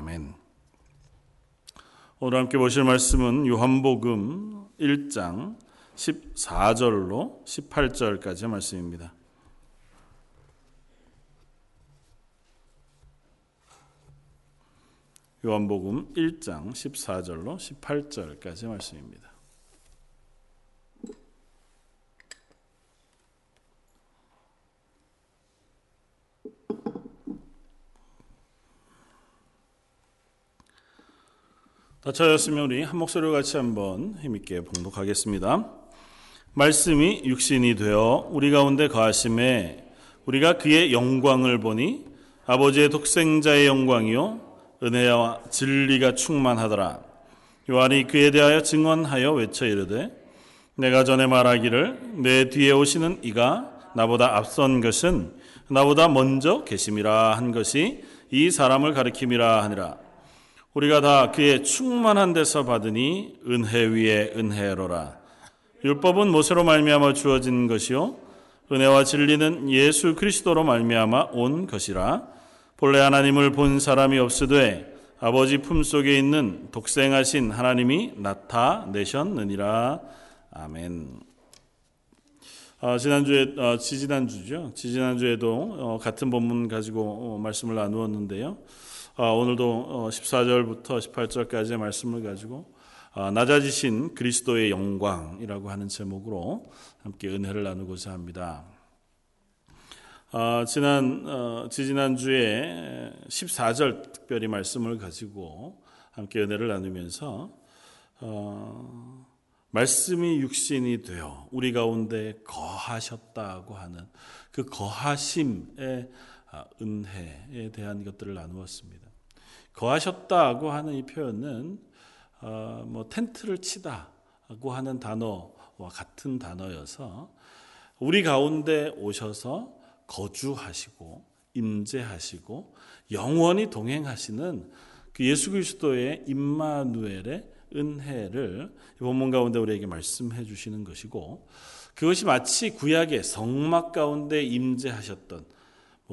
아멘. 오늘 함께 보실 말씀은 요한복음 1장 14절로 18절까지의 말씀입니다. 요한복음 1장 14절로 18절까지의 말씀입니다. 다 찾았으면 우리 한 목소리로 같이 한번 힘있게 봉독하겠습니다. 말씀이 육신이 되어 우리 가운데 거하심에 우리가 그의 영광을 보니 아버지의 독생자의 영광이요 은혜와 진리가 충만하더라. 요한이 그에 대하여 증언하여 외쳐 이르되 내가 전에 말하기를 내 뒤에 오시는 이가 나보다 앞선 것은 나보다 먼저 계심이라 한 것이 이 사람을 가리킴이라 하니라. 우리가 다 그의 충만한 데서 받으니 은혜 위에 은혜로라. 율법은 모세로 말미암아 주어진 것이요 은혜와 진리는 예수 그리스도로 말미암아 온 것이라. 본래 하나님을 본 사람이 없으되 아버지 품속에 있는 독생하신 하나님이 나타내셨느니라. 아멘. 어, 지난주에 어, 지지난주죠. 지지난주에도 어, 같은 본문 가지고 어, 말씀을 나누었는데요. 아, 오늘도 14절부터 어, 18절까지의 말씀을 가지고 아, 낮아지신 그리스도의 영광이라고 하는 제목으로 함께 은혜를 나누고자 합니다. 아, 지난 어, 지지난 주에 14절 특별히 말씀을 가지고 함께 은혜를 나누면서 어, 말씀이 육신이 되어 우리 가운데 거하셨다고 하는 그 거하심의 은혜에 대한 것들을 나누었습니다. 거하셨다고 하는 이 표현은 어, 뭐 텐트를 치다고 하는 단어와 같은 단어여서 우리 가운데 오셔서 거주하시고 임재하시고 영원히 동행하시는 그 예수 그리스도의 임마누엘의 은혜를 본문 가운데 우리에게 말씀해 주시는 것이고 그것이 마치 구약의 성막 가운데 임재하셨던 뭐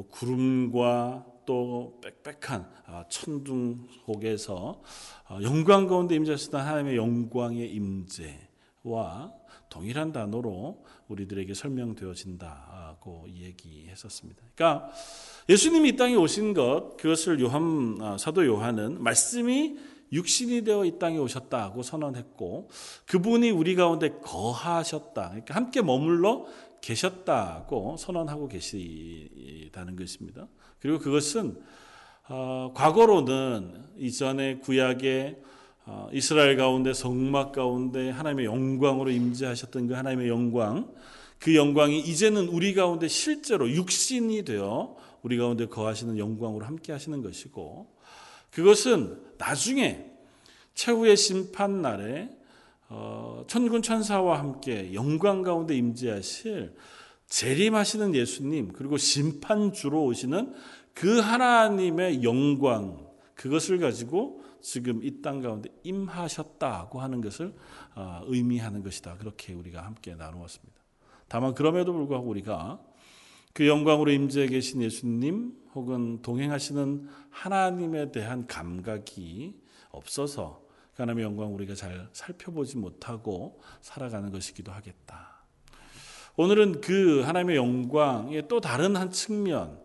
구름과 또 빽빽한 아, 천둥 속에서 아, 영광 가운데 임재하시던 하나님의 영광의 임재와 동일한 단어로 우리들에게 설명되어진다고 얘기했었습니다. 그러니까 예수님이 이 땅에 오신 것 그것을 요한 아, 사도 요한은 말씀이 육신이 되어 이 땅에 오셨다고 선언했고 그분이 우리 가운데 거하셨다. 그러니까 함께 머물러 계셨다고 선언하고 계시다는 것입니다. 그리고 그것은 어, 과거로는 이전에 구약의 어, 이스라엘 가운데 성막 가운데 하나님의 영광으로 임재하셨던 그 하나님의 영광, 그 영광이 이제는 우리 가운데 실제로 육신이 되어 우리 가운데 거하시는 영광으로 함께 하시는 것이고, 그것은 나중에 최후의 심판 날에 어, 천군 천사와 함께 영광 가운데 임재하실 재림하시는 예수님 그리고 심판주로 오시는 그 하나님의 영광 그것을 가지고 지금 이 땅 가운데 임하셨다고 하는 것을 어, 의미하는 것이다. 그렇게 우리가 함께 나누었습니다. 다만 그럼에도 불구하고 우리가 그 영광으로 임재해 계신 예수님 혹은 동행하시는 하나님에 대한 감각이 없어서 그 하나님의 영광 우리가 잘 살펴보지 못하고 살아가는 것이기도 하겠다. 오늘은 그 하나님의 영광의 또 다른 한 측면,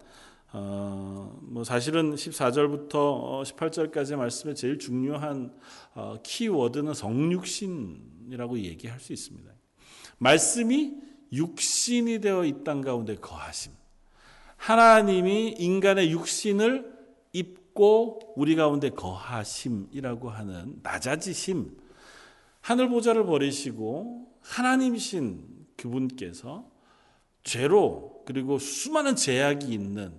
어, 뭐 사실은 14절부터 18절까지의 말씀에 제일 중요한 어, 키워드는 성육신이라고 얘기할 수 있습니다. 말씀이 육신이 되어 이 땅 가운데 거하심. 하나님이 인간의 육신을 입 있고 우리 가운데 거하심이라고 하는 낮아지심, 하늘 보좌를 버리시고 하나님이신 그분께서 죄로 그리고 수많은 제약이 있는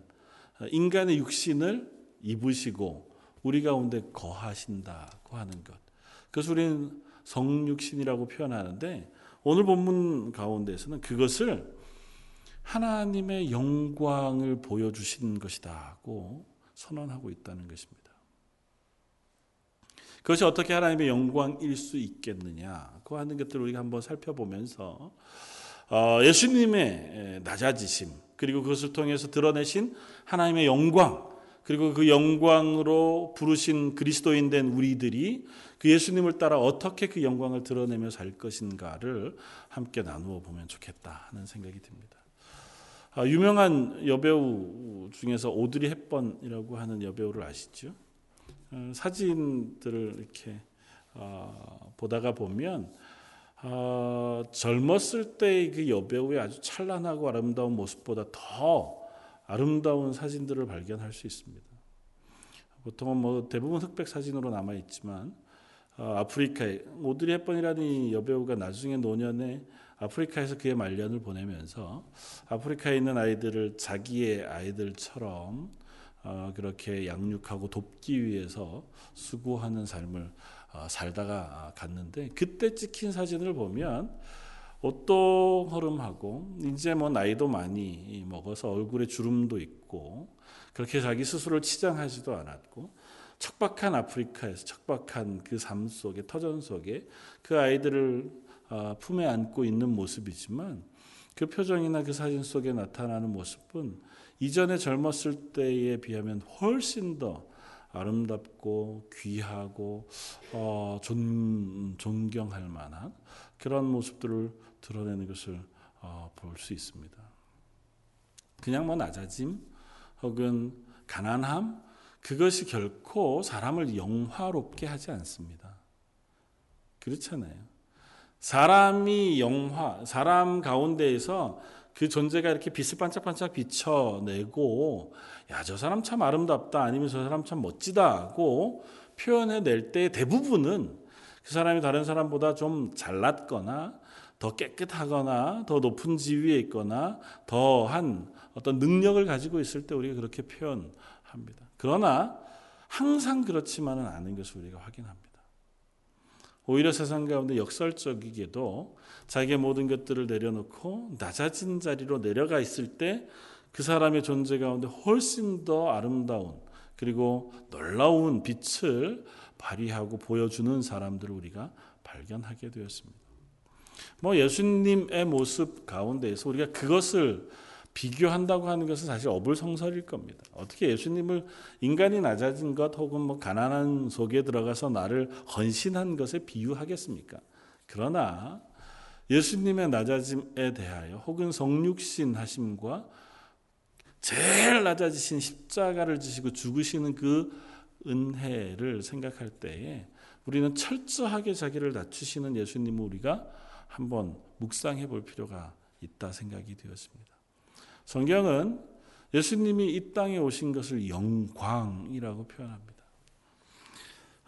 인간의 육신을 입으시고 우리 가운데 거하신다고 하는 것. 그래서 우리는 성육신이라고 표현하는데 오늘 본문 가운데서는 그것을 하나님의 영광을 보여주신 것이다고 선언하고 있다는 것입니다. 그것이 어떻게 하나님의 영광일 수 있겠느냐 그 하는 것들을 우리가 한번 살펴보면서 어, 예수님의 낮아지심 그리고 그것을 통해서 드러내신 하나님의 영광 그리고 그 영광으로 부르신 그리스도인 된 우리들이 그 예수님을 따라 어떻게 그 영광을 드러내며 살 것인가를 함께 나누어 보면 좋겠다 하는 생각이 듭니다. 아, 유명한 여배우 중에서 오드리 헵번이라고 하는 여배우를 아시죠? 어, 사진들을 이렇게 어, 보다가 보면 어, 젊었을 때의 그 여배우의 아주 찬란하고 아름다운 모습보다 더 아름다운 사진들을 발견할 수 있습니다. 보통은 뭐 대부분 흑백 사진으로 남아 있지만 어, 아프리카에 오드리 헵번이라는 여배우가 나중에 노년에 아프리카에서 그의 말년을 보내면서 아프리카에 있는 아이들을 자기의 아이들처럼 어, 그렇게 양육하고 돕기 위해서 수고하는 삶을 어, 살다가 갔는데 그때 찍힌 사진을 보면 옷도 허름하고 이제 뭐 나이도 많이 먹어서 얼굴에 주름도 있고 그렇게 자기 스스로를 치장하지도 않았고 척박한 아프리카에서 척박한 그 삶 속에 터전 속에 그 아이들을 어, 품에 안고 있는 모습이지만 그 표정이나 그 사진 속에 나타나는 모습은 이전에 젊었을 때에 비하면 훨씬 더 아름답고 귀하고 어, 존, 존경할 만한 그런 모습들을 드러내는 것을 어, 볼 수 있습니다. 그냥 뭐 낮아짐 혹은 가난함 그것이 결코 사람을 영화롭게 하지 않습니다. 그렇잖아요. 사람이 영화, 사람 가운데에서 그 존재가 이렇게 빛을 반짝반짝 비춰내고 야, 저 사람 참 아름답다 아니면 저 사람 참 멋지다고 표현해낼 때 대부분은 그 사람이 다른 사람보다 좀 잘났거나 더 깨끗하거나 더 높은 지위에 있거나 더한 어떤 능력을 가지고 있을 때 우리가 그렇게 표현합니다. 그러나 항상 그렇지만은 않은 것을 우리가 확인합니다. 오히려 세상 가운데 역설적이게도 자기의 모든 것들을 내려놓고 낮아진 자리로 내려가 있을 때 그 사람의 존재 가운데 훨씬 더 아름다운 그리고 놀라운 빛을 발휘하고 보여주는 사람들을 우리가 발견하게 되었습니다. 뭐 예수님의 모습 가운데에서 우리가 그것을 비교한다고 하는 것은 사실 어불성설일 겁니다. 어떻게 예수님을 인간이 낮아진 것 혹은 뭐 가난한 속에 들어가서 나를 헌신한 것에 비유하겠습니까? 그러나 예수님의 낮아짐에 대하여 혹은 성육신 하심과 제일 낮아지신 십자가를 지시고 죽으시는 그 은혜를 생각할 때에 우리는 철저하게 자기를 낮추시는 예수님을 우리가 한번 묵상해 볼 필요가 있다 생각이 되었습니다. 성경은 예수님이 이 땅에 오신 것을 영광이라고 표현합니다.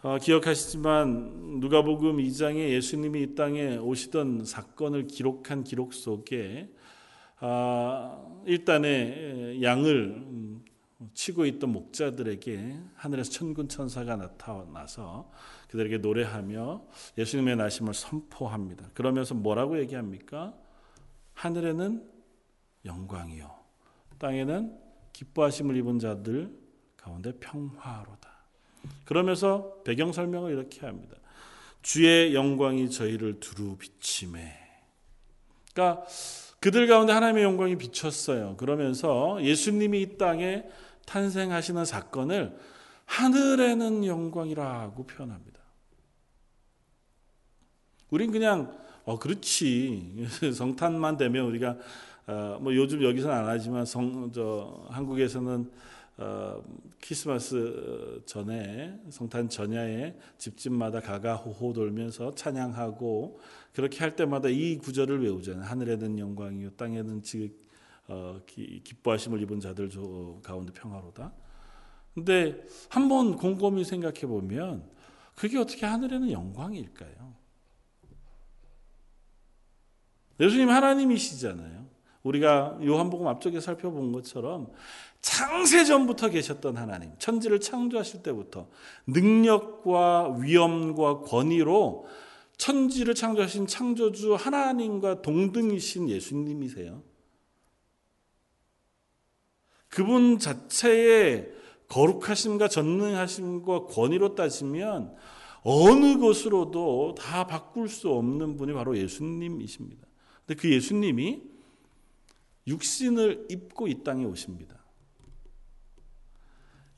어, 기억하시지만 누가복음 2장에 예수님이 이 땅에 오시던 사건을 기록한 기록 속에 아, 일단의 양을 음, 치고 있던 목자들에게 하늘에서 천군 천사가 나타나서 그들에게 노래하며 예수님의 나심을 선포합니다. 그러면서 뭐라고 얘기합니까? 하늘에는 영광이요. 땅에는 기뻐하심을 입은 자들 가운데 평화로다. 그러면서 배경 설명을 이렇게 합니다. 주의 영광이 저희를 두루 비침해. 그러니까 그들 가운데 하나님의 영광이 비쳤어요. 그러면서 예수님이 이 땅에 탄생하시는 사건을 하늘에는 영광이라고 표현합니다. 우린 그냥 어 그렇지 성탄만 되면 우리가 어, 뭐 요즘 여기서는 안 하지만 성, 저, 한국에서는 어, 크리스마스 전에 성탄 전야에 집집마다 가가호호 돌면서 찬양하고 그렇게 할 때마다 이 구절을 외우잖아요. 하늘에는 영광이요 땅에는 지, 어, 기, 기뻐하심을 입은 자들 가운데 평화로다. 근데 한번 곰곰이 생각해 보면 그게 어떻게 하늘에는 영광일까요? 예수님 하나님이시잖아요. 우리가 요한복음 앞쪽에 살펴본 것처럼 창세전부터 계셨던 하나님, 천지를 창조하실 때부터 능력과 위엄과 권위로 천지를 창조하신 창조주 하나님과 동등이신 예수님이세요. 그분 자체의 거룩하심과 전능하심과 권위로 따지면 어느 것으로도 다 바꿀 수 없는 분이 바로 예수님이십니다. 근데 그 예수님이 육신을 입고 이 땅에 오십니다.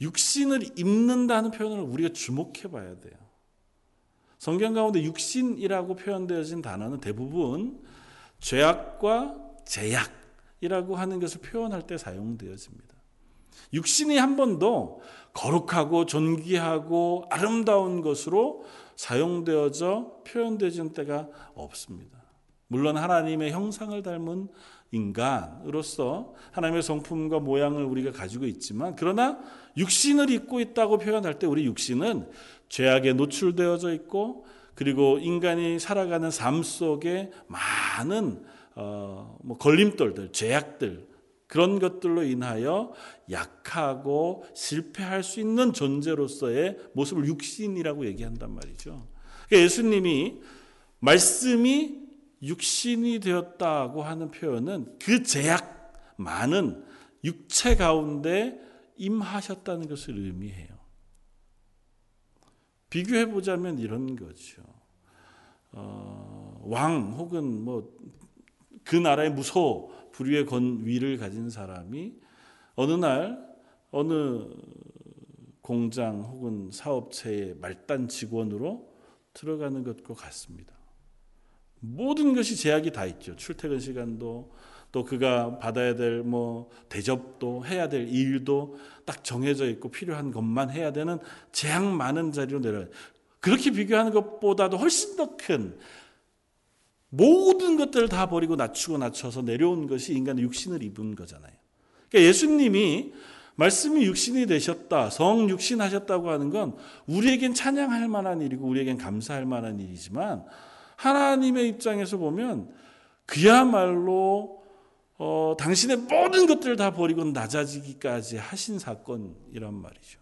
육신을 입는다는 표현을 우리가 주목해 봐야 돼요. 성경 가운데 육신이라고 표현되어진 단어는 대부분 죄악과 제약이라고 하는 것을 표현할 때 사용되어집니다. 육신이 한 번도 거룩하고 존귀하고 아름다운 것으로 사용되어져 표현되진 때가 없습니다. 물론 하나님의 형상을 닮은 인간으로서 하나님의 성품과 모양을 우리가 가지고 있지만 그러나 육신을 입고 있다고 표현할 때 우리 육신은 죄악에 노출되어져 있고 그리고 인간이 살아가는 삶 속에 많은 어, 뭐 걸림돌들, 죄악들 그런 것들로 인하여 약하고 실패할 수 있는 존재로서의 모습을 육신이라고 얘기한단 말이죠. 그러니까 예수님이 말씀이 육신이 되었다고 하는 표현은 그 제약 많은 육체 가운데 임하셨다는 것을 의미해요. 비교해 보자면 이런 거죠. 어, 왕 혹은 뭐 그 나라의 무소 불위의 권위를 가진 사람이 어느 날 어느 공장 혹은 사업체의 말단 직원으로 들어가는 것과 같습니다. 모든 것이 제약이 다 있죠. 출퇴근 시간도 또 그가 받아야 될 뭐 대접도 해야 될 일도 딱 정해져 있고 필요한 것만 해야 되는 제약 많은 자리로 내려요. 그렇게 비교하는 것보다도 훨씬 더 큰 모든 것들을 다 버리고 낮추고 낮춰서 내려온 것이 인간의 육신을 입은 거잖아요. 그러니까 예수님이 말씀이 육신이 되셨다, 성 육신하셨다고 하는 건 우리에겐 찬양할 만한 일이고 우리에겐 감사할 만한 일이지만 하나님의 입장에서 보면 그야말로 어, 당신의 모든 것들을 다 버리고 낮아지기까지 하신 사건이란 말이죠.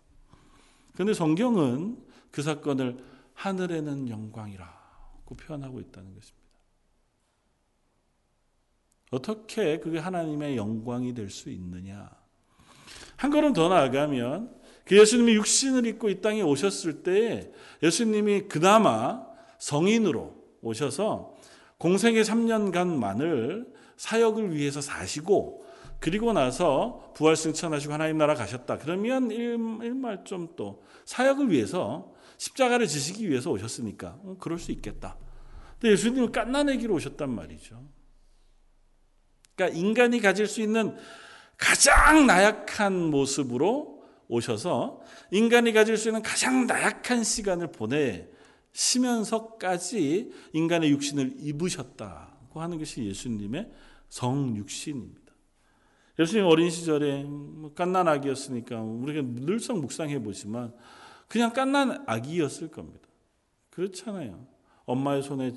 그런데 성경은 그 사건을 하늘에는 영광이라고 표현하고 있다는 것입니다. 어떻게 그게 하나님의 영광이 될 수 있느냐? 한 걸음 더 나아가면 그 예수님이 육신을 입고 이 땅에 오셨을 때 예수님이 그나마 성인으로 오셔서 공생의 3년간만을 사역을 위해서 사시고 그리고 나서 부활 승천하시고 하나님 나라 가셨다. 그러면 일 말 좀 또 사역을 위해서 십자가를 지시기 위해서 오셨으니까 어, 그럴 수 있겠다. 근데 예수님은 깐나내기로 오셨단 말이죠. 그러니까 인간이 가질 수 있는 가장 나약한 모습으로 오셔서 인간이 가질 수 있는 가장 나약한 시간을 보내 시면서까지 인간의 육신을 입으셨다고 하는 것이 예수님의 성육신입니다. 예수님 어린 시절에 뭐 깐난 아기였으니까 우리가 늘상 묵상해 보지만 그냥 깐난 아기였을 겁니다. 그렇잖아요. 엄마의 손에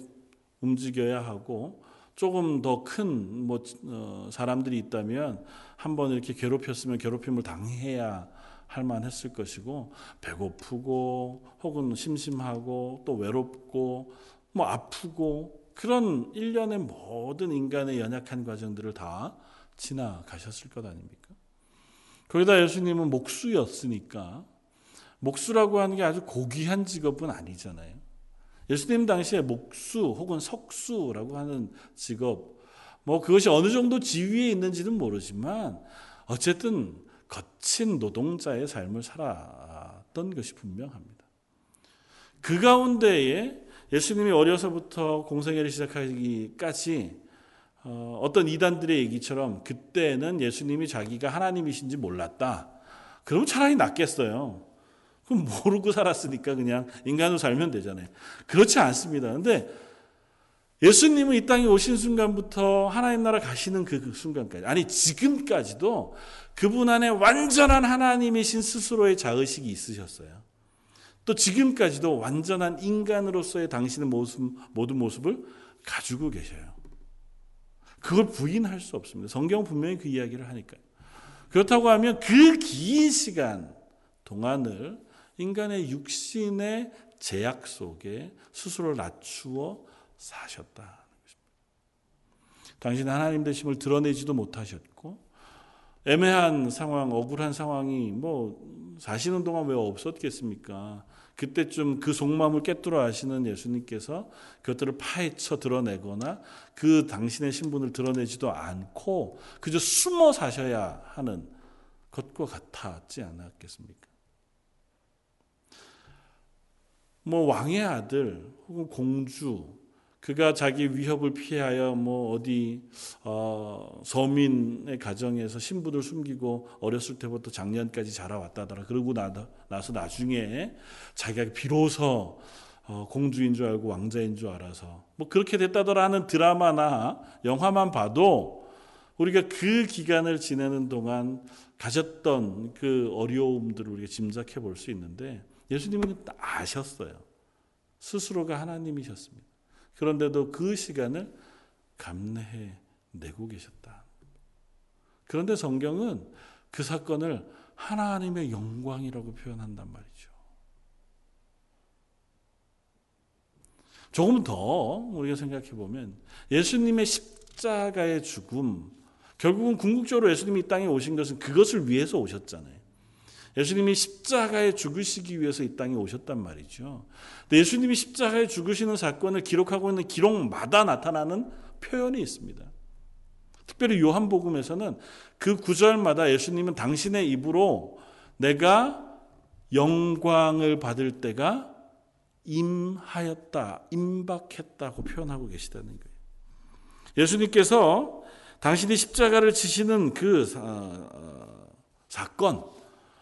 움직여야 하고 조금 더 큰뭐 어, 사람들이 있다면 한 번 이렇게 괴롭혔으면 괴롭힘을 당해야 할 만했을 것이고 배고프고 혹은 심심하고 또 외롭고 뭐 아프고 그런 일련의 모든 인간의 연약한 과정들을 다 지나가셨을 것 아닙니까? 거기다 예수님은 목수였으니까 목수라고 하는 게 아주 고귀한 직업은 아니잖아요. 예수님 당시에 목수 혹은 석수라고 하는 직업, 뭐 그것이 어느 정도 지위에 있는지는 모르지만 어쨌든 거친 노동자의 삶을 살았던 것이 분명합니다. 그 가운데에 예수님이 어려서부터 공생애를 시작하기까지 어, 어떤 이단들의 얘기처럼 그때는 예수님이 자기가 하나님이신지 몰랐다. 그럼 차라리 낫겠어요. 그럼 모르고 살았으니까 그냥 인간으로 살면 되잖아요. 그렇지 않습니다. 근데 예수님은 이 땅에 오신 순간부터 하나님 나라 가시는 그 순간까지, 아니, 지금까지도 그분 안에 완전한 하나님이신 스스로의 자의식이 있으셨어요. 또 지금까지도 완전한 인간으로서의 당신의 모습, 모든 모습을 가지고 계셔요. 그걸 부인할 수 없습니다. 성경 분명히 그 이야기를 하니까요. 그렇다고 하면 그 긴 시간 동안을 인간의 육신의 제약 속에 스스로 낮추어 사셨다. 당신 하나님 되심을 드러내지도 못하셨고 애매한 상황, 억울한 상황이 뭐 사시는 동안 왜 없었겠습니까? 그때쯤 그 속마음을 깨뜨려 아시는 예수님께서 그것들을 파헤쳐 드러내거나 그 당신의 신분을 드러내지도 않고 그저 숨어 사셔야 하는 것과 같았지 않았겠습니까? 뭐 왕의 아들 혹은 공주 그가 자기 위협을 피하여 뭐 어디 어, 서민의 가정에서 신부들 숨기고 어렸을 때부터 작년까지 자라왔다더라. 그러고 나서 나중에 자기가 비로소 어, 공주인 줄 알고 왕자인 줄 알아서 뭐 그렇게 됐다더라 하는 드라마나 영화만 봐도 우리가 그 기간을 지내는 동안 가졌던 그 어려움들을 우리가 짐작해 볼 수 있는데 예수님은 아셨어요. 스스로가 하나님이셨습니다. 그런데도 그 시간을 감내해 내고 계셨다. 그런데 성경은 그 사건을 하나님의 영광이라고 표현한단 말이죠. 조금 더 우리가 생각해 보면 예수님의 십자가의 죽음, 결국은 궁극적으로 예수님이 이 땅에 오신 것은 그것을 위해서 오셨잖아요. 예수님이 십자가에 죽으시기 위해서 이 땅에 오셨단 말이죠. 예수님이 십자가에 죽으시는 사건을 기록하고 있는 기록마다 나타나는 표현이 있습니다. 특별히 요한복음에서는 그 구절마다 예수님은 당신의 입으로 내가 영광을 받을 때가 임하였다, 임박했다고 표현하고 계시다는 거예요. 예수님께서 당신이 십자가를 지시는 그 어, 사건,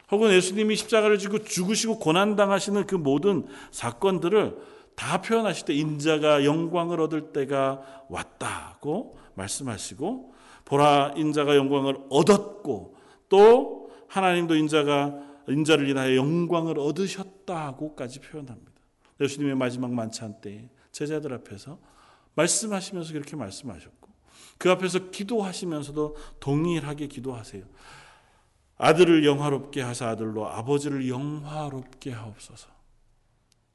혹은 예수님이 십자가를 지고 죽으시고 고난당하시는 그 모든 사건들을 다 표현하실 때 인자가 영광을 얻을 때가 왔다고 말씀하시고 보라 인자가 영광을 얻었고 또 하나님도 인자가 인자를 인하여 영광을 얻으셨다고까지 표현합니다. 예수님의 마지막 만찬 때 제자들 앞에서 말씀하시면서 그렇게 말씀하셨고 그 앞에서 기도하시면서도 동일하게 기도하세요. 아들을 영화롭게 하사 아들로 아버지를 영화롭게 하옵소서.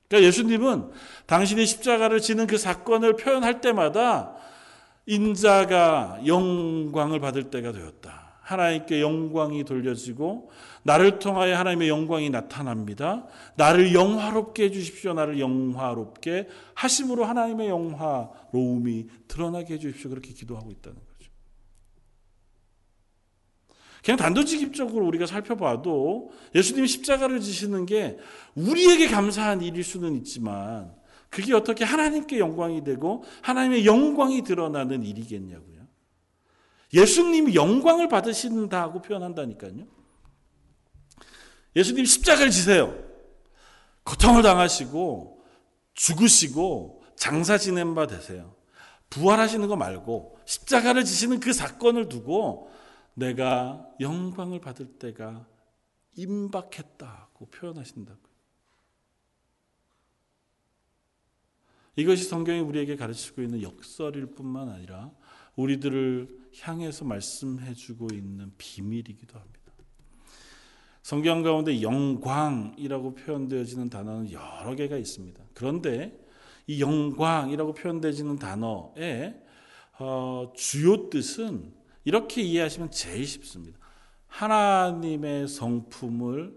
그러니까 예수님은 당신이 십자가를 지는 그 사건을 표현할 때마다 인자가 영광을 받을 때가 되었다. 하나님께 영광이 돌려지고 나를 통하여 하나님의 영광이 나타납니다. 나를 영화롭게 해 주십시오. 나를 영화롭게 하심으로 하나님의 영화로움이 드러나게 해 주십시오. 그렇게 기도하고 있다는 거예요. 그냥 단도직입적으로 우리가 살펴봐도 예수님이 십자가를 지시는 게 우리에게 감사한 일일 수는 있지만 그게 어떻게 하나님께 영광이 되고 하나님의 영광이 드러나는 일이겠냐고요. 예수님이 영광을 받으신다고 표현한다니까요. 예수님 십자가를 지세요. 고통을 당하시고 죽으시고 장사 지낸 바 되세요. 부활하시는 거 말고 십자가를 지시는 그 사건을 두고 내가 영광을 받을 때가 임박했다고 표현하신다고요. 이것이 성경이 우리에게 가르치고 있는 역설일 뿐만 아니라 우리들을 향해서 말씀해 주고 있는 비밀이기도 합니다. 성경 가운데 영광이라고 표현되어지는 단어는 여러 개가 있습니다. 그런데 이 영광이라고 표현되어지는 단어의 어, 주요 뜻은 이렇게 이해하시면 제일 쉽습니다. 하나님의 성품을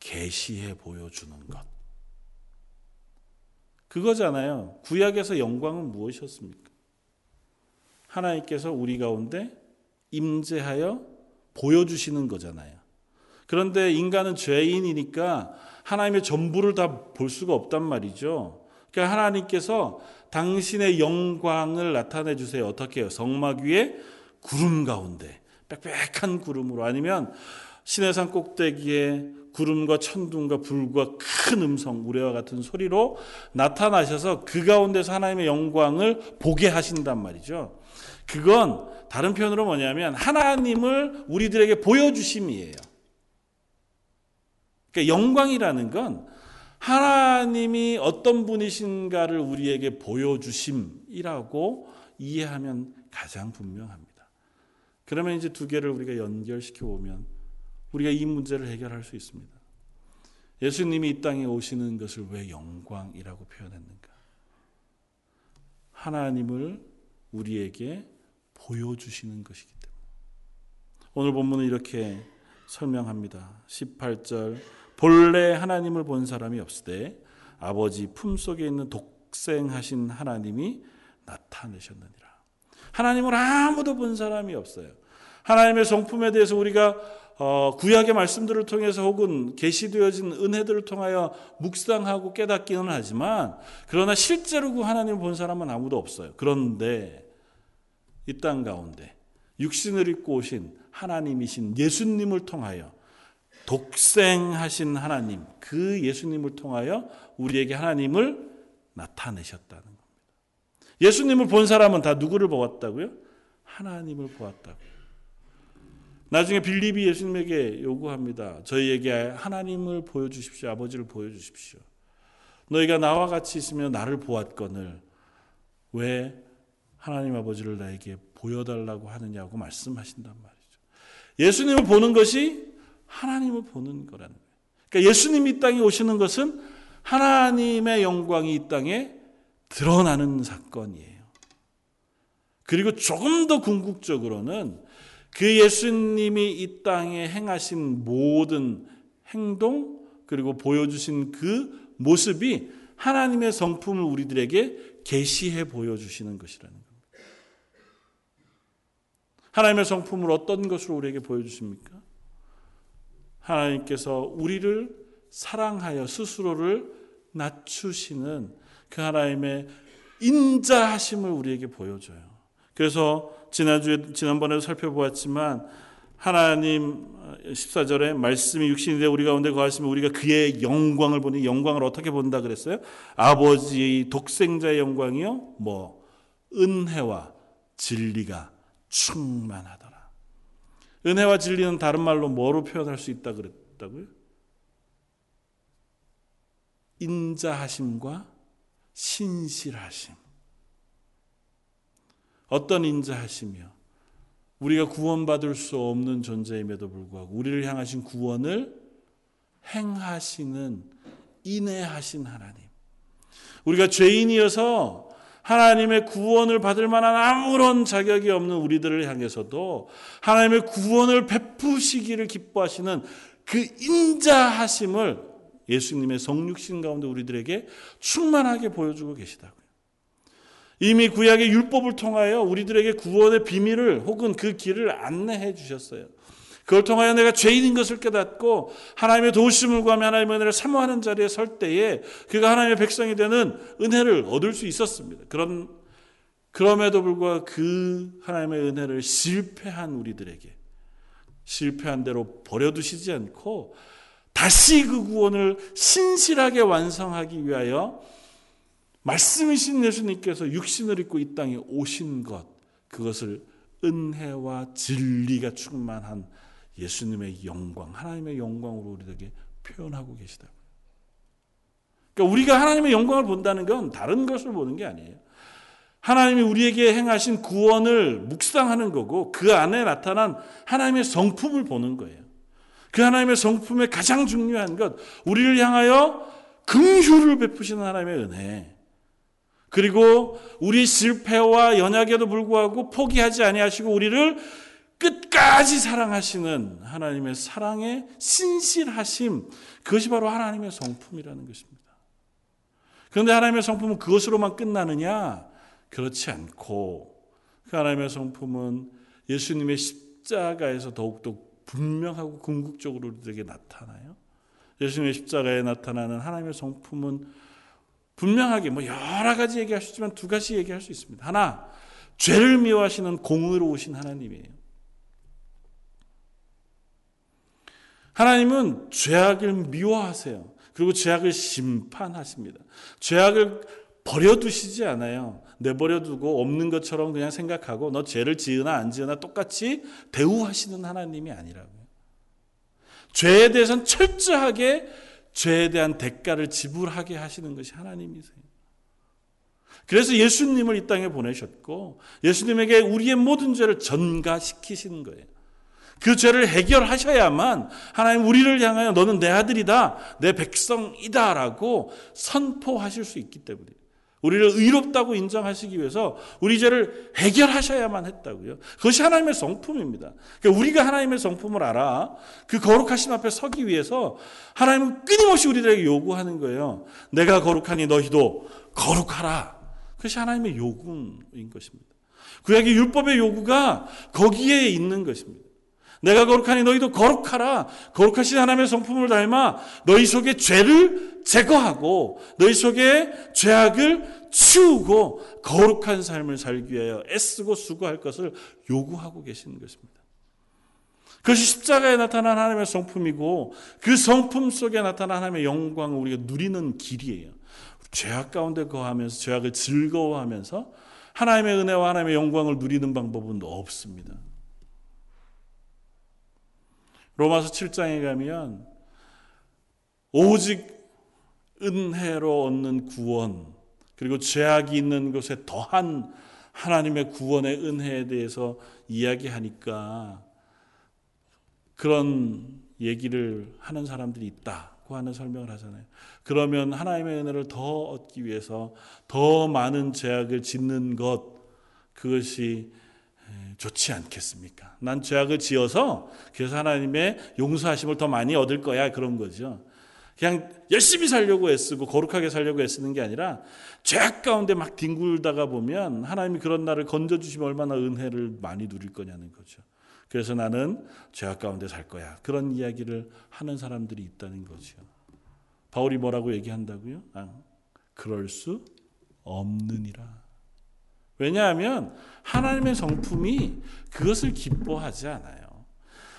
계시해 보여주는 것. 그거잖아요. 구약에서 영광은 무엇이었습니까? 하나님께서 우리 가운데 임재하여 보여주시는 거잖아요. 그런데 인간은 죄인이니까 하나님의 전부를 다 볼 수가 없단 말이죠. 그러니까 하나님께서 당신의 영광을 나타내 주세요. 어떻게 해요? 성막 위에 구름 가운데 빽빽한 구름으로 아니면 시내산 꼭대기에 구름과 천둥과 불과 큰 음성, 우레와 같은 소리로 나타나셔서 그 가운데서 하나님의 영광을 보게 하신단 말이죠. 그건 다른 표현으로 뭐냐면 하나님을 우리들에게 보여주심이에요. 그러니까 영광이라는 건 하나님이 어떤 분이신가를 우리에게 보여주심이라고 이해하면 가장 분명합니다. 그러면 이제 두 개를 우리가 연결시켜 보면 우리가 이 문제를 해결할 수 있습니다. 예수님이 이 땅에 오시는 것을 왜 영광이라고 표현했는가? 하나님을 우리에게 보여주시는 것이기 때문에. 오늘 본문은 이렇게 설명합니다. 18절. 본래 하나님을 본 사람이 없으되 아버지 품 속에 있는 독생하신 하나님이 나타내셨느니라. 하나님을 아무도 본 사람이 없어요. 하나님의 성품에 대해서 우리가 어, 구약의 말씀들을 통해서 혹은 계시되어진 은혜들을 통하여 묵상하고 깨닫기는 하지만 그러나 실제로 그 하나님을 본 사람은 아무도 없어요. 그런데 이 땅 가운데 육신을 입고 오신 하나님이신 예수님을 통하여 독생하신 하나님 그 예수님을 통하여 우리에게 하나님을 나타내셨다는. 예수님을 본 사람은 다 누구를 보았다고요? 하나님을 보았다고. 나중에 빌립이 예수님에게 요구합니다. 저희에게 하나님을 보여주십시오. 아버지를 보여주십시오. 너희가 나와 같이 있으면 나를 보았거늘 왜 하나님 아버지를 나에게 보여달라고 하느냐고 말씀하신단 말이죠. 예수님을 보는 것이 하나님을 보는 거라는 거예요. 그러니까 예수님이 이 땅에 오시는 것은 하나님의 영광이 이 땅에 드러나는 사건이에요. 그리고 조금 더 궁극적으로는 그 예수님이 이 땅에 행하신 모든 행동 그리고 보여주신 그 모습이 하나님의 성품을 우리들에게 계시해 보여주시는 것이라는 겁니다. 하나님의 성품을 어떤 것으로 우리에게 보여주십니까? 하나님께서 우리를 사랑하여 스스로를 낮추시는 그 하나님의 인자하심을 우리에게 보여줘요. 그래서 지난주에 지난번에도 살펴보았지만 하나님 14절에 말씀이 육신이 되 우리 가운데 거하시면 우리가 그의 영광을 보니 영광을 어떻게 본다 그랬어요? 아버지 독생자의 영광이요. 뭐 은혜와 진리가 충만하더라. 은혜와 진리는 다른 말로 뭐로 표현할 수 있다 그랬다고요? 인자하심과 신실하심. 어떤 인자하시며 우리가 구원받을 수 없는 존재임에도 불구하고 우리를 향하신 구원을 행하시는 인내하신 하나님. 우리가 죄인이어서 하나님의 구원을 받을 만한 아무런 자격이 없는 우리들을 향해서도 하나님의 구원을 베푸시기를 기뻐하시는 그 인자하심을 예수님의 성육신 가운데 우리들에게 충만하게 보여주고 계시다고요. 이미 구약의 율법을 통하여 우리들에게 구원의 비밀을 혹은 그 길을 안내해 주셨어요. 그걸 통하여 내가 죄인인 것을 깨닫고 하나님의 도우심을 구하며 하나님의 은혜를 사모하는 자리에 설 때에 그가 하나님의 백성이 되는 은혜를 얻을 수 있었습니다. 그런 그럼에도 불구하고 그 하나님의 은혜를 실패한 우리들에게 실패한 대로 버려두시지 않고 다시 그 구원을 신실하게 완성하기 위하여 말씀이신 예수님께서 육신을 입고 이 땅에 오신 것, 그것을 은혜와 진리가 충만한 예수님의 영광, 하나님의 영광으로 우리에게 표현하고 계시다. 그러니까 우리가 하나님의 영광을 본다는 건 다른 것을 보는 게 아니에요. 하나님이 우리에게 행하신 구원을 묵상하는 거고 그 안에 나타난 하나님의 성품을 보는 거예요. 그 하나님의 성품의 가장 중요한 것, 우리를 향하여 긍휼을 베푸시는 하나님의 은혜. 그리고 우리 실패와 연약에도 불구하고 포기하지 아니하시고 우리를 끝까지 사랑하시는 하나님의 사랑의 신실하심 그것이 바로 하나님의 성품이라는 것입니다. 그런데 하나님의 성품은 그것으로만 끝나느냐? 그렇지 않고 그 하나님의 성품은 예수님의 십자가에서 더욱더 분명하고 궁극적으로 우리에게 나타나요. 예수님의 십자가에 나타나는 하나님의 성품은 분명하게 뭐 여러 가지 얘기할 수 있지만 두 가지 얘기할 수 있습니다. 하나, 죄를 미워하시는 공의로우신 하나님이에요. 하나님은 죄악을 미워하세요. 그리고 죄악을 심판하십니다. 죄악을 버려두시지 않아요. 내버려두고 없는 것처럼 그냥 생각하고 너 죄를 지으나 안 지으나 똑같이 대우하시는 하나님이 아니라고요. 죄에 대해서는 철저하게 죄에 대한 대가를 지불하게 하시는 것이 하나님이세요. 그래서 예수님을 이 땅에 보내셨고 예수님에게 우리의 모든 죄를 전가시키시는 거예요. 그 죄를 해결하셔야만 하나님 우리를 향하여 너는 내 아들이다, 내 백성이다라고 선포하실 수 있기 때문이에요. 우리를 의롭다고 인정하시기 위해서 우리 죄를 해결하셔야만 했다고요. 그것이 하나님의 성품입니다. 그러니까 우리가 하나님의 성품을 알아 그 거룩하심 앞에 서기 위해서 하나님은 끊임없이 우리들에게 요구하는 거예요. 내가 거룩하니 너희도 거룩하라. 그것이 하나님의 요구인 것입니다. 구약의 율법의 요구가 거기에 있는 것입니다. 내가 거룩하니 너희도 거룩하라. 거룩하신 하나님의 성품을 닮아 너희 속에 죄를 제거하고 너희 속에 죄악을 치우고 거룩한 삶을 살기 위하여 애쓰고 수고할 것을 요구하고 계시는 것입니다. 그것이 십자가에 나타난 하나님의 성품이고 그 성품 속에 나타난 하나님의 영광을 우리가 누리는 길이에요. 죄악 가운데 거하면서 죄악을 즐거워하면서 하나님의 은혜와 하나님의 영광을 누리는 방법은 없습니다. 로마서 7장에 가면 오직 은혜로 얻는 구원 그리고 죄악이 있는 곳에 더한 하나님의 구원의 은혜에 대해서 이야기하니까 그런 얘기를 하는 사람들이 있다고 하는 설명을 하잖아요. 그러면 하나님의 은혜를 더 얻기 위해서 더 많은 죄악을 짓는 것 그것이 좋지 않겠습니까? 난 죄악을 지어서 그래서 하나님의 용서하심을 더 많이 얻을 거야 그런 거죠. 그냥 열심히 살려고 애쓰고 거룩하게 살려고 애쓰는 게 아니라 죄악 가운데 막 뒹굴다가 보면 하나님이 그런 나를 건져 주시면 얼마나 은혜를 많이 누릴 거냐는 거죠. 그래서 나는 죄악 가운데 살 거야. 그런 이야기를 하는 사람들이 있다는 거죠. 바울이 뭐라고 얘기한다고요? 아, 그럴 수 없느니라. 왜냐하면 하나님의 성품이 그것을 기뻐하지 않아요.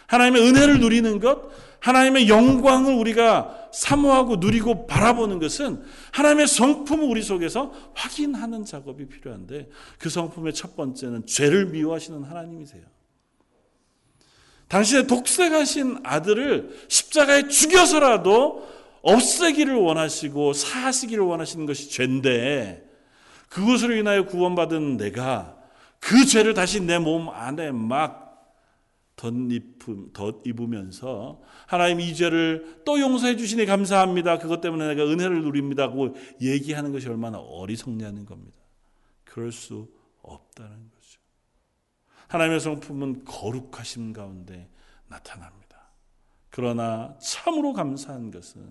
하나님의 은혜를 누리는 것, 하나님의 영광을 우리가 사모하고 누리고 바라보는 것은 하나님의 성품을 우리 속에서 확인하는 작업이 필요한데 그 성품의 첫 번째는 죄를 미워하시는 하나님이세요. 당신의 독생하신 아들을 십자가에 죽여서라도 없애기를 원하시고 사하시기를 원하시는 것이 죄인데 그것으로 인하여 구원받은 내가 그 죄를 다시 내 몸 안에 막 덧입으면서 하나님 이 죄를 또 용서해 주시니 감사합니다. 그것 때문에 내가 은혜를 누립니다고 얘기하는 것이 얼마나 어리석냐는 겁니다. 그럴 수 없다는 거죠. 하나님의 성품은 거룩하심 가운데 나타납니다. 그러나 참으로 감사한 것은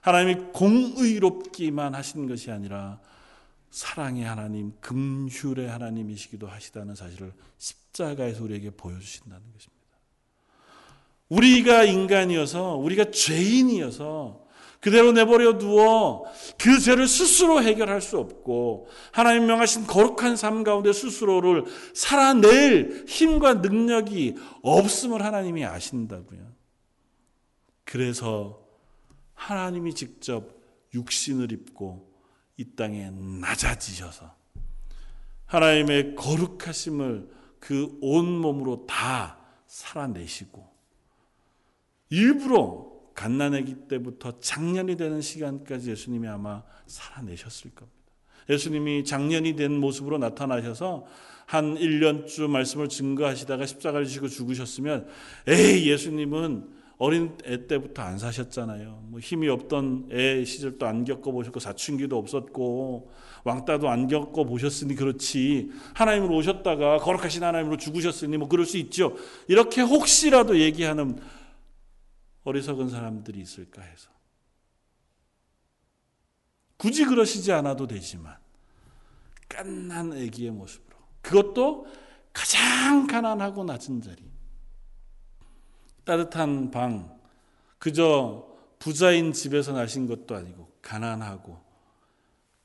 하나님이 공의롭기만 하신 것이 아니라 사랑의 하나님, 긍휼의 하나님이시기도 하시다는 사실을 십자가에서 우리에게 보여주신다는 것입니다. 우리가 인간이어서 우리가 죄인이어서 그대로 내버려 두어 그 죄를 스스로 해결할 수 없고 하나님 명하신 거룩한 삶 가운데 스스로를 살아낼 힘과 능력이 없음을 하나님이 아신다고요. 그래서 하나님이 직접 육신을 입고 이 땅에 낮아지셔서 하나님의 거룩하심을 그 온몸으로 다 살아내시고 일부러 갓난아기 때부터 장년이 되는 시간까지 예수님이 아마 살아내셨을 겁니다. 예수님이 장년이 된 모습으로 나타나셔서 한 1년쯤 말씀을 증거하시다가 십자가를 지고 죽으셨으면 에이 예수님은 어린 애 때부터 안 사셨잖아요. 뭐 힘이 없던 애 시절도 안 겪어 보셨고 사춘기도 없었고 왕따도 안 겪어 보셨으니 그렇지 하나님으로 오셨다가 거룩하신 하나님으로 죽으셨으니 뭐 그럴 수 있죠. 이렇게 혹시라도 얘기하는 어리석은 사람들이 있을까 해서 굳이 그러시지 않아도 되지만 깐난 애기의 모습으로 그것도 가장 가난하고 낮은 자리 따뜻한 방, 그저 부자인 집에서 나신 것도 아니고 가난하고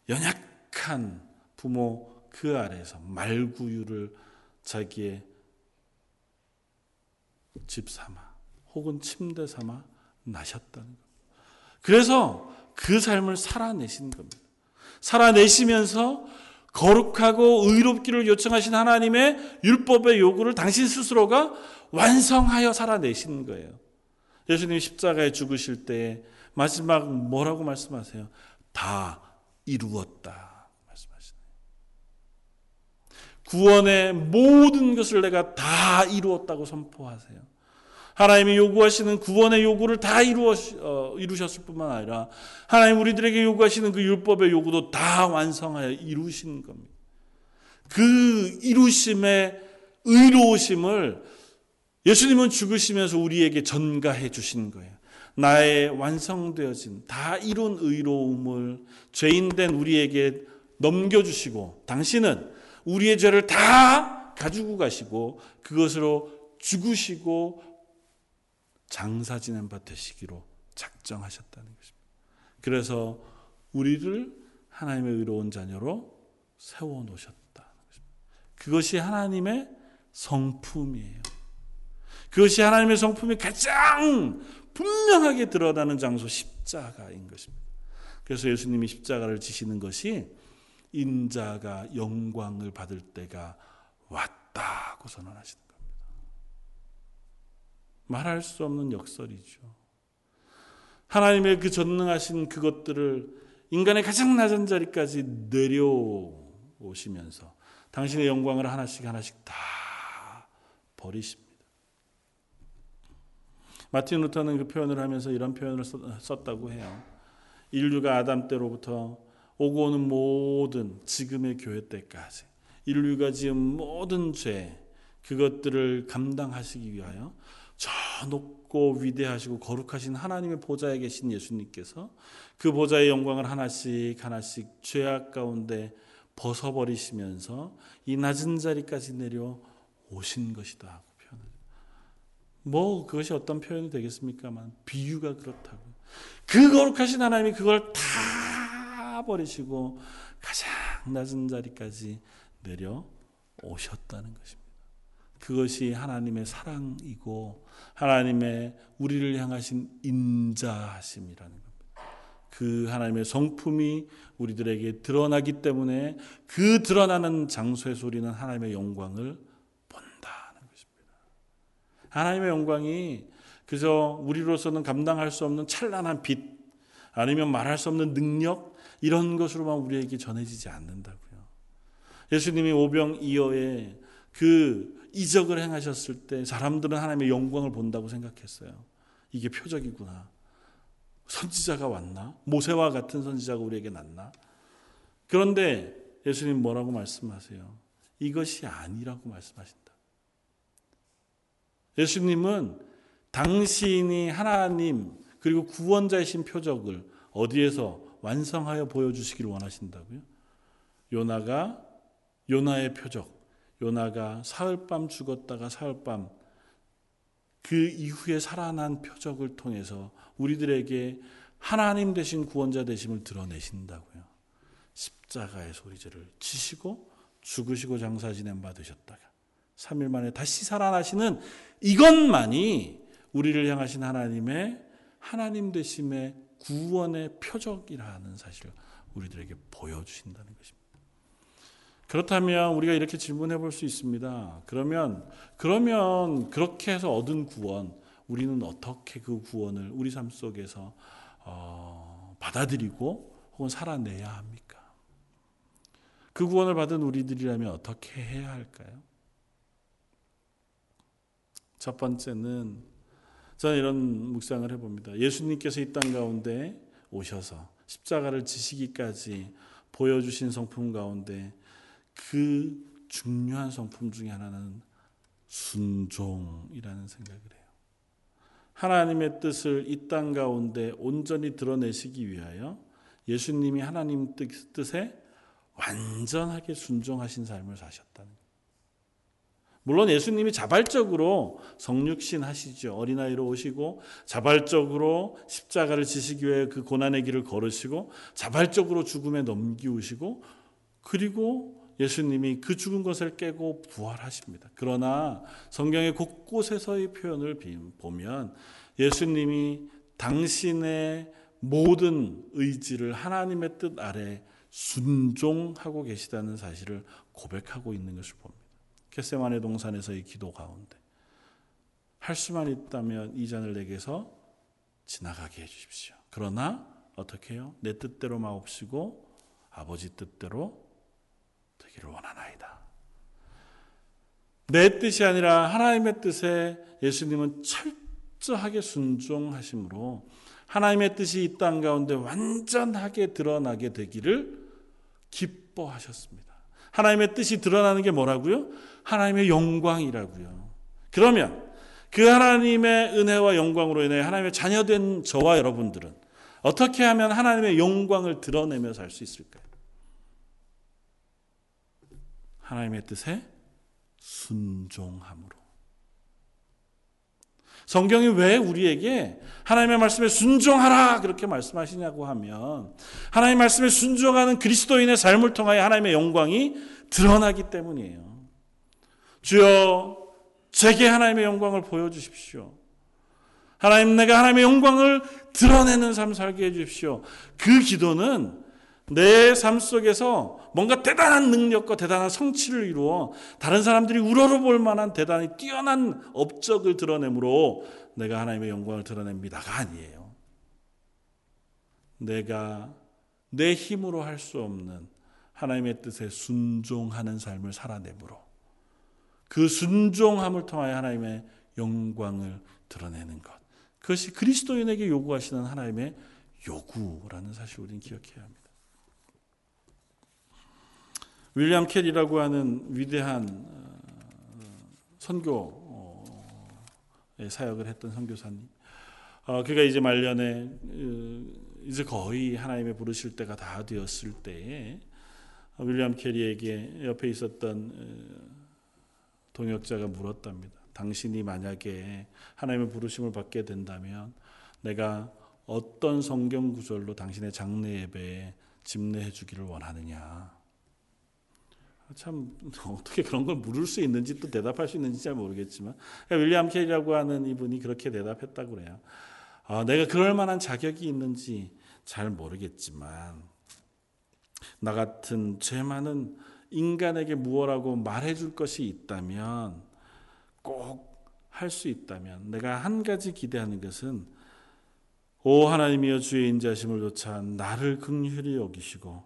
연약한 부모 그 아래에서 말구유를 자기의 집 삼아 혹은 침대 삼아 나셨다는 겁니다. 그래서 그 삶을 살아내신 겁니다. 살아내시면서 거룩하고 의롭기를 요청하신 하나님의 율법의 요구를 당신 스스로가 완성하여 살아내신 거예요. 예수님이 십자가에 죽으실 때 마지막 뭐라고 말씀하세요? 다 이루었다. 구원의 모든 것을 내가 다 이루었다고 선포하세요. 하나님이 요구하시는 구원의 요구를 다 이루어, 어, 이루셨을 뿐만 아니라 하나님 우리들에게 요구하시는 그 율법의 요구도 다 완성하여 이루신 겁니다. 그 이루심의 의로우심을 예수님은 죽으시면서 우리에게 전가해 주신 거예요. 나의 완성되어진 다 이룬 의로움을 죄인된 우리에게 넘겨주시고 당신은 우리의 죄를 다 가지고 가시고 그것으로 죽으시고 장사 지낸 바 되시기로 작정하셨다는 것입니다. 그래서 우리를 하나님의 의로운 자녀로 세워 것입니다. 그것이 하나님의 성품이에요. 그것이 하나님의 성품이 가장 분명하게 드러나는 장소 십자가인 것입니다. 그래서 예수님이 십자가를 지시는 것이 인자가 영광을 받을 때가 왔다고 선언하시는. 말할 수 없는 역설이죠. 하나님의 그 전능하신 그것들을 인간의 가장 낮은 자리까지 내려오시면서 당신의 영광을 하나씩 하나씩 다 버리십니다. 마틴 루터는 그 표현을 하면서 이런 표현을 썼다고 해요. 인류가 아담 때로부터 오고 오는 모든 지금의 교회 때까지 인류가 지은 모든 죄 그것들을 감당하시기 위하여 저 높고 위대하시고 거룩하신 하나님의 보좌에 계신 예수님께서 그 보좌의 영광을 하나씩 하나씩 죄악 가운데 벗어버리시면서 이 낮은 자리까지 내려 오신 것이다. 뭐 그것이 어떤 표현이 되겠습니까만 비유가 그렇다고. 그 거룩하신 하나님이 그걸 다 버리시고 가장 낮은 자리까지 내려 오셨다는 것입니다. 그것이 하나님의 사랑이고 하나님의 우리를 향하신 인자하심이라는 겁니다. 그 하나님의 성품이 우리들에게 드러나기 때문에 그 드러나는 장소에서 우리는 하나님의 영광을 본다는 것입니다. 하나님의 영광이 그저 우리로서는 감당할 수 없는 찬란한 빛 아니면 말할 수 없는 능력 이런 것으로만 우리에게 전해지지 않는다고요. 예수님이 오병이어의 그 이적을 행하셨을 때 사람들은 하나님의 영광을 본다고 생각했어요. 이게 표적이구나. 선지자가 왔나? 모세와 같은 선지자가 우리에게 났나? 그런데 예수님 뭐라고 말씀하세요? 이것이 아니라고 말씀하신다. 예수님은 당신이 하나님 그리고 구원자이신 표적을 어디에서 완성하여 보여주시기를 원하신다고요? 요나가 요나의 표적, 요나가 사흘밤 죽었다가 사흘밤 그 이후에 살아난 표적을 통해서 우리들에게 하나님 되신 구원자 되심을 드러내신다고요. 십자가의 소리제를 치시고 죽으시고 장사 지낸 바 되셨다가 3일 만에 다시 살아나시는 이것만이 우리를 향하신 하나님의 하나님 되심의 구원의 표적이라는 사실을 우리들에게 보여주신다는 것입니다. 그렇다면 우리가 이렇게 질문해 볼 수 있습니다. 그러면 그러면 그렇게 해서 얻은 구원 우리는 어떻게 그 구원을 우리 삶 속에서 어, 받아들이고 혹은 살아내야 합니까? 그 구원을 받은 우리들이라면 어떻게 해야 할까요? 첫 번째는 저는 이런 묵상을 해봅니다. 예수님께서 이 땅 가운데 오셔서 십자가를 지시기까지 보여주신 성품 가운데 그 중요한 성품 중에 하나는 순종이라는 생각을 해요. 하나님의 뜻을 이 땅 가운데 온전히 드러내시기 위하여 예수님이 하나님 뜻에 완전하게 순종하신 삶을 사셨다는. 물론 예수님이 자발적으로 성육신 하시죠. 어린아이로 오시고 자발적으로 십자가를 지시기 위해 그 고난의 길을 걸으시고 자발적으로 죽음에 넘기우시고 그리고 예수님이 그 죽은 것을 깨고 부활하십니다. 그러나 성경의 곳곳에서의 표현을 보면 예수님이 당신의 모든 의지를 하나님의 뜻 아래 순종하고 계시다는 사실을 고백하고 있는 것을 봅니다. 겟세만의 동산에서의 기도 가운데 할 수만 있다면 이 잔을 내게서 지나가게 해주십시오. 그러나 어떻게 해요? 내 뜻대로 마옵시고 아버지 뜻대로 되기를 원하나이다. 내 뜻이 아니라 하나님의 뜻에 예수님은 철저하게 순종하심으로 하나님의 뜻이 이 땅 가운데 완전하게 드러나게 되기를 기뻐하셨습니다. 하나님의 뜻이 드러나는 게 뭐라고요? 하나님의 영광이라고요. 그러면 그 하나님의 은혜와 영광으로 인해 하나님의 자녀된 저와 여러분들은 어떻게 하면 하나님의 영광을 드러내며 살 수 있을까요? 하나님의 뜻에 순종함으로. 성경이 왜 우리에게 하나님의 말씀에 순종하라 그렇게 말씀하시냐고 하면 하나님의 말씀에 순종하는 그리스도인의 삶을 통하여 하나님의 영광이 드러나기 때문이에요. 주여 제게 하나님의 영광을 보여주십시오. 하나님 내가 하나님의 영광을 드러내는 삶 살게 해주십시오. 그 기도는 내 삶 속에서 뭔가 대단한 능력과 대단한 성취를 이루어 다른 사람들이 우러러볼 만한 대단히 뛰어난 업적을 드러내므로 내가 하나님의 영광을 드러냅니다가 아니에요. 내가 내 힘으로 할 수 없는 하나님의 뜻에 순종하는 삶을 살아내므로 그 순종함을 통하여 하나님의 영광을 드러내는 것. 그것이 그리스도인에게 요구하시는 하나님의 요구라는 사실을 우리는 기억해야 합니다. 윌리엄 캐리라고 하는 위대한 어, 선교 사역을 했던 선교사님. 어, 그가 이제 말년에 어, 이제 거의 하나님의 부르실 때가 다 되었을 때에 윌리엄 캐리에게 옆에 있었던 동역자가 물었답니다. 당신이 만약에 하나님의 부르심을 받게 된다면 내가 어떤 성경 구절로 당신의 장례 예배에 집례해 주기를 원하느냐. 참 어떻게 그런 걸 물을 수 있는지 또 대답할 수 있는지 잘 모르겠지만 그러니까 윌리엄 케이라고 하는 이분이 그렇게 대답했다고 그래요. 아, 내가 그럴 만한 자격이 있는지 잘 모르겠지만 나 같은 죄 많은 인간에게 무엇라고 말해줄 것이 있다면 꼭 할 수 있다면 내가 한 가지 기대하는 것은 오 하나님이여 주의 인자심을 쫓아 나를 극률히 여기시고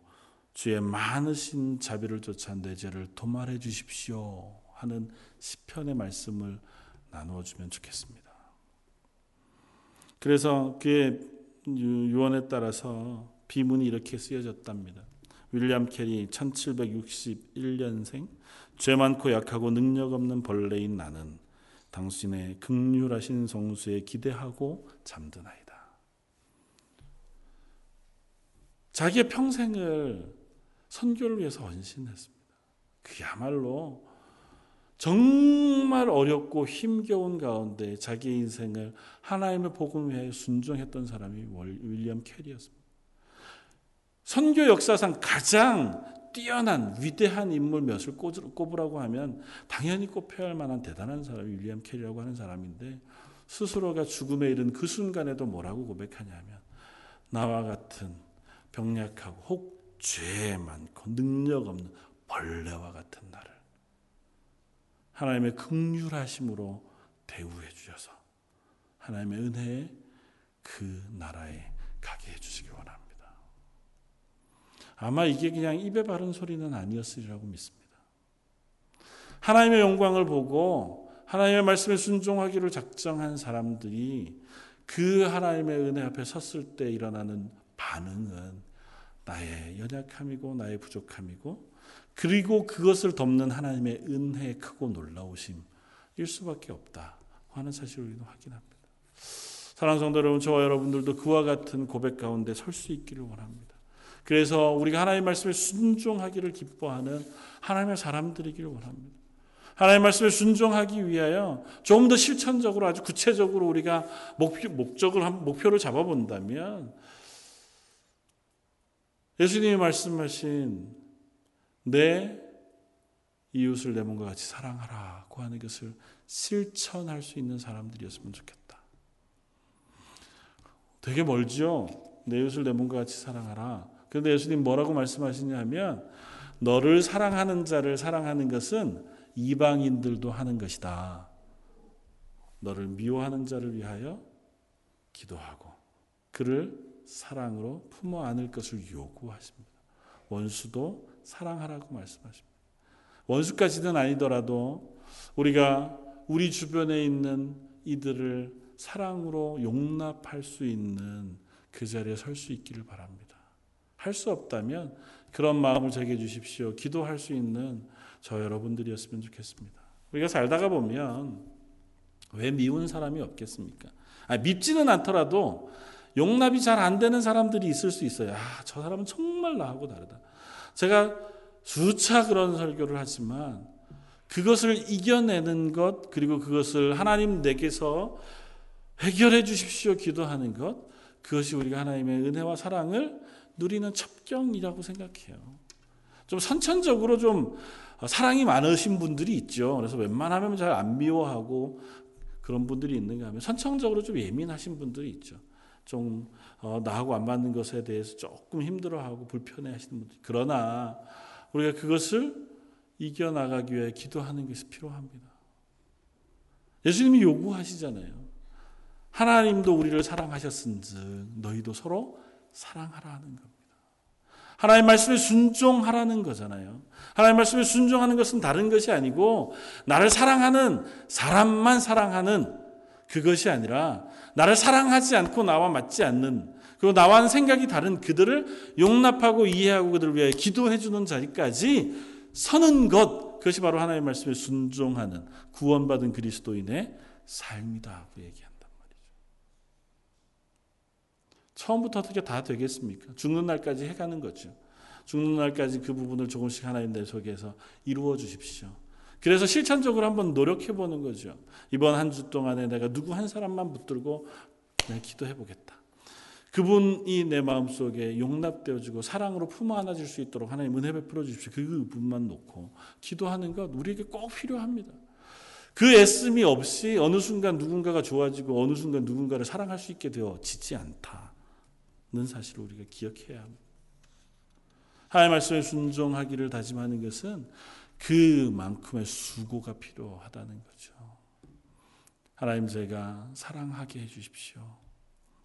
주의 많으신 자비를 쫓아 내 죄를 도말해 주십시오 하는 시편의 말씀을 나누어 주면 좋겠습니다. 그래서 그의 유언에 따라서 비문이 이렇게 쓰여졌답니다. 윌리엄 캐리 1761년생 죄 많고 약하고 능력 없는 벌레인 나는 당신의 긍휼하신 성수에 기대하고 잠드나이다. 자기의 평생을 선교를 위해서 헌신했습니다. 그야말로 정말 어렵고 힘겨운 가운데 자기 인생을 하나님의 복음 위해 순종했던 사람이 윌리엄 캐리였습니다. 선교 역사상 가장 뛰어난 위대한 인물 몇을 꼽으라고 하면 당연히 꼽혀야 할 만한 대단한 사람이 윌리엄 캐리라고 하는 사람인데 스스로가 죽음에 이른 그 순간에도 뭐라고 고백하냐면 나와 같은 병약하고 혹 죄 많고 능력 없는 벌레와 같은 나를 하나님의 극률하심으로 대우해 주셔서 하나님의 은혜에 그 나라에 가게 해 주시기 원합니다. 아마 이게 그냥 입에 바른 소리는 아니었으리라고 믿습니다. 하나님의 영광을 보고 하나님의 말씀에 순종하기를 작정한 사람들이 그 하나님의 은혜 앞에 섰을 때 일어나는 반응은 나의 연약함이고 나의 부족함이고 그리고 그것을 덮는 하나님의 은혜의 크고 놀라우심일 수밖에 없다 하는 사실을 우리는 확인합니다. 사랑하는 성도 여러분, 저와 여러분들도 그와 같은 고백 가운데 설 수 있기를 원합니다. 그래서 우리가 하나님의 말씀에 순종하기를 기뻐하는 하나님의 사람들이기를 원합니다. 하나님의 말씀에 순종하기 위하여 좀더 실천적으로 아주 구체적으로 우리가 목표, 목적을, 목표를 잡아본다면 예수님이 말씀하신 내 이웃을 내 몸과 같이 사랑하라고 하는 것을 실천할 수 있는 사람들이었으면 좋겠다. 되게 멀지요? 내 이웃을 내 몸과 같이 사랑하라. 그런데 예수님 뭐라고 말씀하시냐면 너를 사랑하는 자를 사랑하는 것은 이방인들도 하는 것이다. 너를 미워하는 자를 위하여 기도하고 그를 사랑으로 품어 안을 것을 요구하십니다. 원수도 사랑하라고 말씀하십니다. 원수까지는 아니더라도 우리가 우리 주변에 있는 이들을 사랑으로 용납할 수 있는 그 자리에 설 수 있기를 바랍니다. 할 수 없다면 그런 마음을 제게 주십시오. 기도할 수 있는 저 여러분들이었으면 좋겠습니다. 우리가 살다가 보면 왜 미운 사람이 없겠습니까? 아니, 밉지는 않더라도 용납이 잘 안 되는 사람들이 있을 수 있어요. 아, 저 사람은 정말 나하고 다르다. 제가 수차 그런 설교를 하지만 그것을 이겨내는 것 그리고 그것을 하나님 내게서 해결해 주십시오 기도하는 것 그것이 우리가 하나님의 은혜와 사랑을 누리는 첩경이라고 생각해요. 좀 선천적으로 좀 사랑이 많으신 분들이 있죠. 그래서 웬만하면 잘 안 미워하고 그런 분들이 있는가 하면 선천적으로 좀 예민하신 분들이 있죠. 좀 어, 나하고 안 맞는 것에 대해서 조금 힘들어하고 불편해하시는 분들. 그러나 우리가 그것을 이겨 나가기 위해 기도하는 것이 필요합니다. 예수님이 요구하시잖아요. 하나님도 우리를 사랑하셨은즉 너희도 서로 사랑하라는 겁니다. 하나님 말씀에 순종하라는 거잖아요. 하나님 말씀에 순종하는 것은 다른 것이 아니고 나를 사랑하는 사람만 사랑하는 그것이 아니라 나를 사랑하지 않고 나와 맞지 않는 그리고 나와는 생각이 다른 그들을 용납하고 이해하고 그들을 위해 기도해 주는 자리까지 서는 것 그것이 바로 하나님 말씀에 순종하는 구원받은 그리스도인의 삶이다고 얘기한단 말이죠. 처음부터 어떻게 다 되겠습니까? 죽는 날까지 해가는 거죠. 죽는 날까지 그 부분을 조금씩 하나님 내 속에서 이루어 주십시오. 그래서 실천적으로 한번 노력해 보는 거죠. 이번 한 주 동안에 내가 누구 한 사람만 붙들고 내가 기도해 보겠다. 그분이 내 마음속에 용납되어지고 사랑으로 품어 안아질 수 있도록 하나님 은혜 베풀어 주십시오. 그 부분만 놓고 기도하는 것 우리에게 꼭 필요합니다. 그 애씀이 없이 어느 순간 누군가가 좋아지고 어느 순간 누군가를 사랑할 수 있게 되어지지 않다는 사실을 우리가 기억해야 합니다. 하나님 말씀에 순종하기를 다짐하는 것은 그만큼의 수고가 필요하다는 거죠. 하나님 제가 사랑하게 해 주십시오.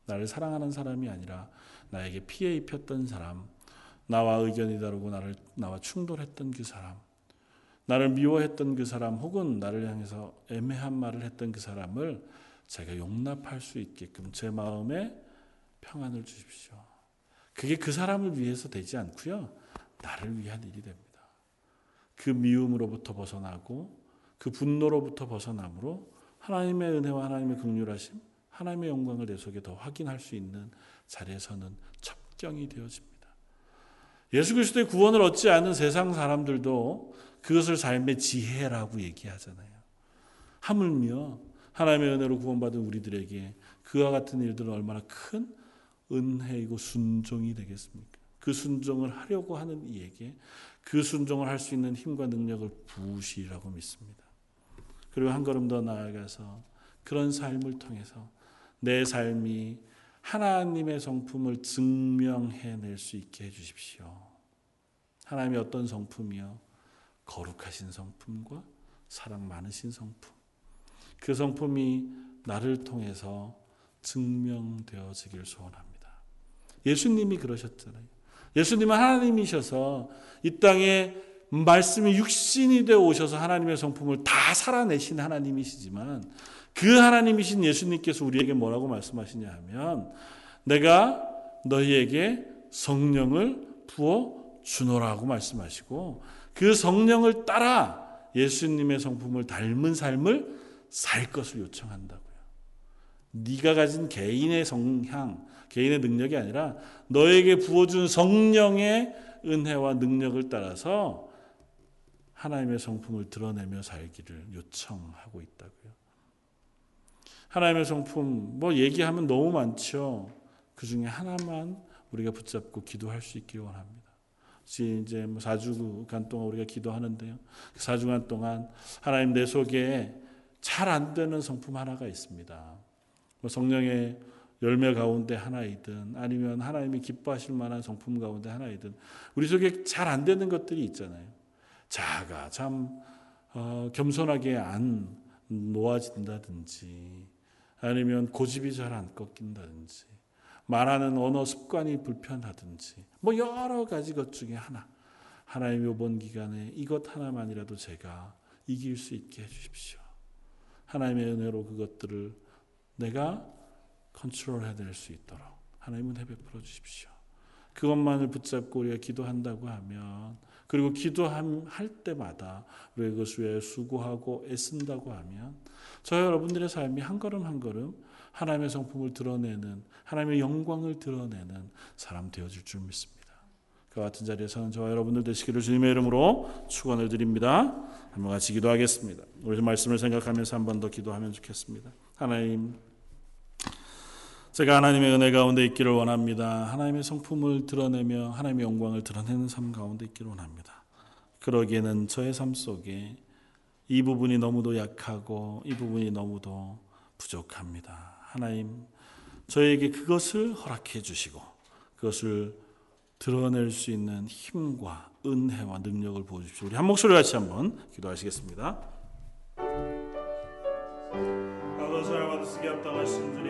나를 사랑하는 사람이 아니라 나에게 피해 입혔던 사람, 나와 의견이 다르고 나를 나와 충돌했던 그 사람, 나를 미워했던 그 사람 혹은 나를 향해서 애매한 말을 했던 그 사람을 제가 용납할 수 있게끔 제 마음에 평안을 주십시오. 그게 그 사람을 위해서 되지 않고요. 나를 위한 일이 됩니다. 그 미움으로부터 벗어나고 그 분노로부터 벗어남으로 하나님의 은혜와 하나님의 극률하심, 하나님의 영광을 내 속에 더 확인할 수 있는 자리에서는 첩경이 되어집니다. 예수 그리스도의 구원을 얻지 않은 세상 사람들도 그것을 삶의 지혜라고 얘기하잖아요. 하물며 하나님의 은혜로 구원받은 우리들에게 그와 같은 일들은 얼마나 큰 은혜이고 순종이 되겠습니까? 그 순종을 하려고 하는 이에게 그 순종을 할 수 있는 힘과 능력을 부으시라고 믿습니다. 그리고 한 걸음 더 나아가서 그런 삶을 통해서 내 삶이 하나님의 성품을 증명해낼 수 있게 해주십시오. 하나님이 어떤 성품이요? 거룩하신 성품과 사랑 많으신 성품. 그 성품이 나를 통해서 증명되어지길 소원합니다. 예수님이 그러셨잖아요. 예수님은 하나님이셔서 이 땅에 말씀이 육신이 되어 오셔서 하나님의 성품을 다 살아내신 하나님이시지만 그 하나님이신 예수님께서 우리에게 뭐라고 말씀하시냐 하면 내가 너희에게 성령을 부어 주노라고 말씀하시고 그 성령을 따라 예수님의 성품을 닮은 삶을 살 것을 요청한다고요. 네가 가진 개인의 성향, 개인의 능력이 아니라 너에게 부어준 성령의 은혜와 능력을 따라서 하나님의 성품을 드러내며 살기를 요청하고 있다고요. 하나님의 성품 뭐 얘기하면 너무 많죠. 그 중에 하나만 우리가 붙잡고 기도할 수 있기를 원합니다. 이제 뭐 4주간 동안 우리가 기도하는데요. 4주간 그 동안 하나님 내 속에 잘 안 되는 성품 하나가 있습니다. 뭐 성령의 열매 가운데 하나이든 아니면 하나님이 기뻐하실 만한 성품 가운데 하나이든 우리 속에 잘 안 되는 것들이 있잖아요. 자가 참 어, 겸손하게 안 놓아진다든지 아니면 고집이 잘 안 꺾인다든지 말하는 언어 습관이 불편하든지 뭐 여러 가지 것 중에 하나 하나님 이번 기간에 이것 하나만이라도 제가 이길 수 있게 해주십시오. 하나님의 은혜로 그것들을 내가 컨트롤 해낼 수 있도록 하나님은 베풀어 주십시오. 그것만을 붙잡고 우리가 기도한다고 하면 그리고 기도할 때마다 우리가 그것을 위해 수고하고 애쓴다고 하면 저 여러분들의 삶이 한 걸음 한 걸음 하나님의 성품을 드러내는 하나님의 영광을 드러내는 사람 되어질 줄 믿습니다. 그 같은 자리에서는 저와 여러분들 되시기를 주님의 이름으로 축원을 드립니다. 한번 같이 기도하겠습니다. 우리 말씀을 생각하면서 한 번 더 기도하면 좋겠습니다. 하나님 제가 하나님의 은혜 가운데 있기를 원합니다. 하나님의 성품을 드러내며 하나님의 영광을 드러내는 삶 가운데 있기를 원합니다. 그러기에는 저의 삶 속에 이 부분이 너무도 약하고 이 부분이 너무도 부족합니다. 하나님, 저에게 그것을 허락해 주시고 그것을 드러낼 수 있는 힘과 은혜와 능력을 보여주십시오. 우리 한 목소리 같이 한번 기도하시겠습니다. 쓰기 합당하신 주님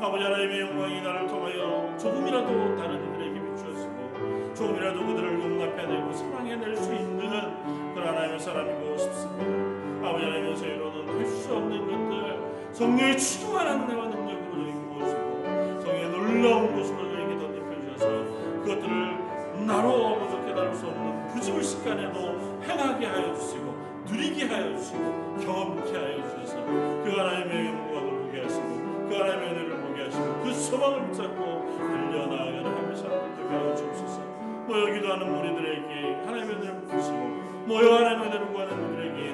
아버지 하나님의 영광이 나를 통하여 조금이라도 다른 이들에게 비추어지고 조금이라도 그들을 용납해내고 사랑해낼 수 있는 그런 하나님의 사람이고 싶습니다. 아버지 하나님의 저희로는 할 수 없는 것들 성령의 충만한 은혜와 능력으로 저희 부어주시고 성령의 놀라운 모습으로 저희에게 덧입혀주셔서 그것들을 나로 부족해 다룰 수 없는 부집을 시간에도 행하게 하여 주시고 누리게 하여 주시고 경험케 하여 주셔서 그 하나님의 영광을 보게 하시고 그 하나님의 은혜를 그 소망을 붙잡고 달려나가는 하나님의 사람들 되게 하여 주옵소서. 모여 기도하는 우리들에게 하나님의 은혜를 부으시고 모여 하나님의 은혜를 구하는 우리들에게